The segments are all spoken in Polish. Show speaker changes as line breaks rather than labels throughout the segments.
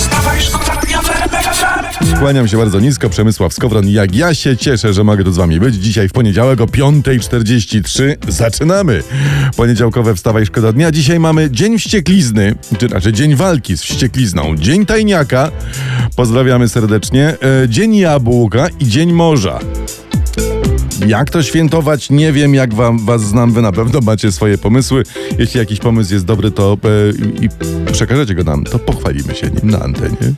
Wstawaj, szkoda dnia w.
Kłaniam się bardzo nisko, Przemysław Skowron. Jak ja się cieszę, że mogę tu z wami być. Dzisiaj w poniedziałek o 5.43 zaczynamy. Poniedziałkowe Wstawaj Szkoda Dnia. Dzisiaj mamy Dzień Wścieklizny, czy znaczy Dzień Walki z Wścieklizną. Dzień Tajniaka. Pozdrawiamy serdecznie. E, Dzień Jabłka i Dzień Morza. Jak to świętować? Nie wiem, jak wam, was znam, wy na pewno macie swoje pomysły. Jeśli jakiś pomysł jest dobry, to e, i przekażecie go nam, to pochwalimy się nim na antenie.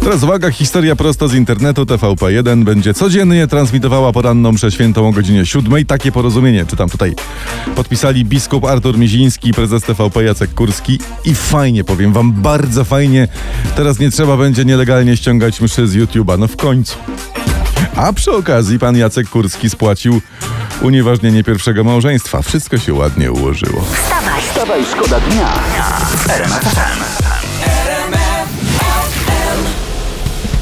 Teraz uwaga, historia prosto z internetu TVP1 będzie codziennie transmitowała poranną przeświętą o godzinie 7. Takie porozumienie, czytam tutaj, podpisali biskup Artur Miziński, prezes TVP Jacek Kurski i fajnie, powiem wam, bardzo fajnie. Teraz nie trzeba będzie nielegalnie ściągać mszy z YouTube'a, no w końcu. A przy okazji pan Jacek Kurski spłacił unieważnienie pierwszego małżeństwa. Wszystko się ładnie ułożyło.
Wstawaj, szkoda dnia.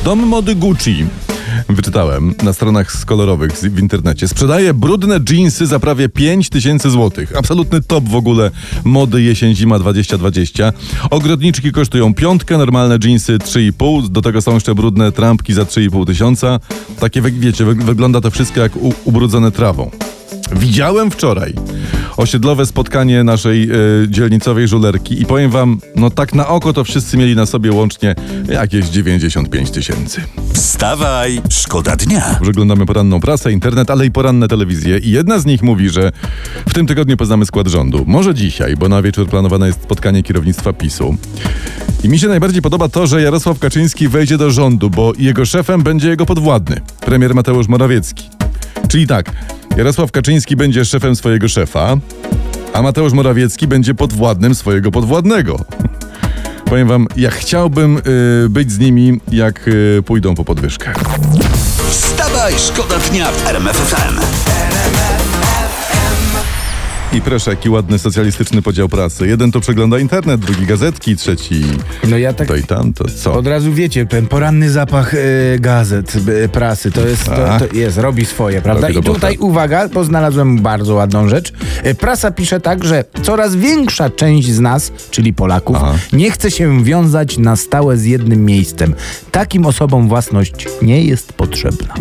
Dom mody Gucci. Wyczytałem na stronach kolorowych w internecie. Sprzedaje brudne jeansy za prawie 5 tysięcy złotych. Absolutny top w ogóle mody jesień-zima 2020. Ogrodniczki kosztują piątkę, normalne jeansy 3,5. Do tego są jeszcze brudne trampki za 3,5 tysiąca. Takie, wiecie, wy- wygląda to wszystko jak ubrudzone trawą. Widziałem wczoraj osiedlowe spotkanie naszej e, dzielnicowej żulerki i powiem wam, no tak na oko to wszyscy mieli na sobie łącznie jakieś 95 tysięcy.
Wstawaj, szkoda dnia.
Przeglądamy poranną prasę, internet, ale i poranne telewizje i jedna z nich mówi, że w tym tygodniu poznamy skład rządu. Może dzisiaj, bo na wieczór planowane jest spotkanie kierownictwa PiSu. I mi się najbardziej podoba to, że Jarosław Kaczyński wejdzie do rządu, bo jego szefem będzie jego podwładny, premier Mateusz Morawiecki. Czyli tak, Jarosław Kaczyński będzie szefem swojego szefa, a Mateusz Morawiecki będzie podwładnym swojego podwładnego. Powiem wam, ja chciałbym y, być z nimi, jak y, pójdą po podwyżkę.
Wstawaj, szkoda dnia w RMF FM.
I proszę, jaki ładny socjalistyczny podział pracy. Jeden to przegląda internet, drugi gazetki, trzeci
No ja tak
to i tamto. Co?
od razu wiecie, ten poranny zapach e, gazet, e, prasy, to jest, to, to jest, robi swoje, prawda?
Robi
I tutaj uwaga, bo znalazłem bardzo ładną rzecz. E, Prasa pisze tak, że coraz większa część z nas, czyli Polaków,
Aha.
nie chce się wiązać na stałe z jednym miejscem. Takim osobom własność nie jest potrzebna.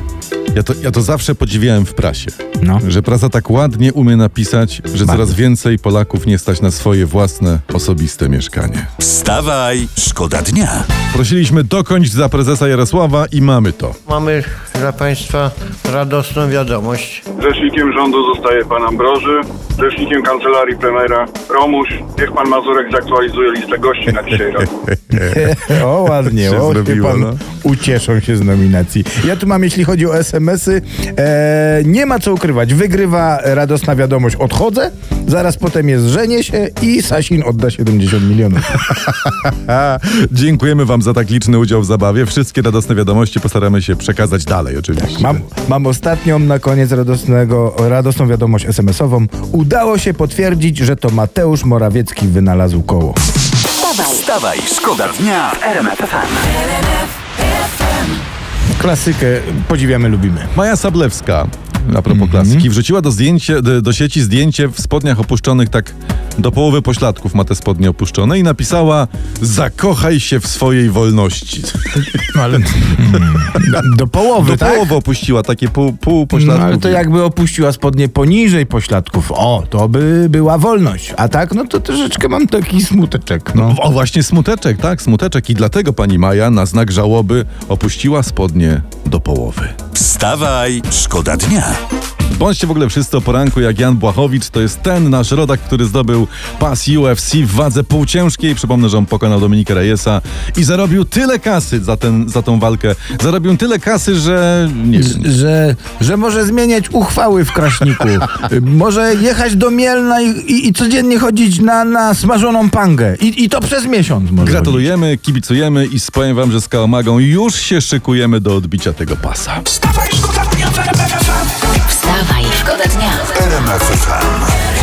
Ja to, ja to zawsze podziwiałem w prasie,
No.
że prasa tak ładnie umie napisać, że coraz więcej Polaków nie stać na swoje własne, osobiste mieszkanie.
Wstawaj, szkoda dnia.
Prosiliśmy dokończyć za prezesa Jarosława i mamy to.
Mamy dla Państwa radosną wiadomość.
Rzecznikiem rządu zostaje pan Ambroży, rzecznikiem kancelarii premiera Romuś. Niech pan Mazurek zaktualizuje listę gości na dzisiaj rano.
O, ładnie, o,
zrobiło,
pan
no.
ucieszą się z nominacji. Ja tu mam, jeśli chodzi o SMS-y, e, nie ma co ukrywać. Wygrywa radosna wiadomość, odchodzę, zaraz potem jest żenię się i Sasin odda 70 milionów.
Dziękujemy wam za tak liczny udział w zabawie. Wszystkie radosne wiadomości postaramy się przekazać dalej oczywiście.
Mam, mam ostatnią na koniec radosnego, radosną wiadomość SMS-ową. Udało się potwierdzić, że to Mateusz Morawiecki wynalazł koło.
Wstawaj,
Wstawaj, szkoda dnia w RMF FM.
Klasykę podziwiamy, lubimy.
Maja Sablewska, a propos klasyki, wrzuciła do, zdjęcie, do, do sieci zdjęcie w spodniach opuszczonych tak do połowy pośladków ma te spodnie opuszczone i napisała zakochaj się w swojej wolności.
No ale do połowy,
Do
tak?
połowy opuściła takie pół, pół
No,
pośladków.
ale to jakby opuściła spodnie poniżej pośladków. O, to by była wolność. A tak, no to troszeczkę mam taki smuteczek. No.
O, właśnie smuteczek, tak, smuteczek. I dlatego pani Maja na znak żałoby opuściła spodnie do połowy.
Wstawaj, szkoda dnia.
Bądźcie w ogóle wszyscy o poranku jak Jan Błachowicz. To jest ten nasz rodak, który zdobył pas UFC w wadze półciężkiej. Przypomnę, że on pokonał Dominika Reyesa i zarobił tyle kasy za, ten, za tą walkę. Zarobił tyle kasy, że nie wiem.
Że, że może zmieniać uchwały w Kraśniku. Może jechać do Mielna i, i, i codziennie chodzić na, na smażoną pangę. I, I to przez miesiąc może
Gratulujemy, kibicujemy i powiem wam, że z Kałamagą już się szykujemy do odbicia tego pasa.
Wstawaj, szkoda dnia w.
wstawaj, szkoda dnia.
RMF FM.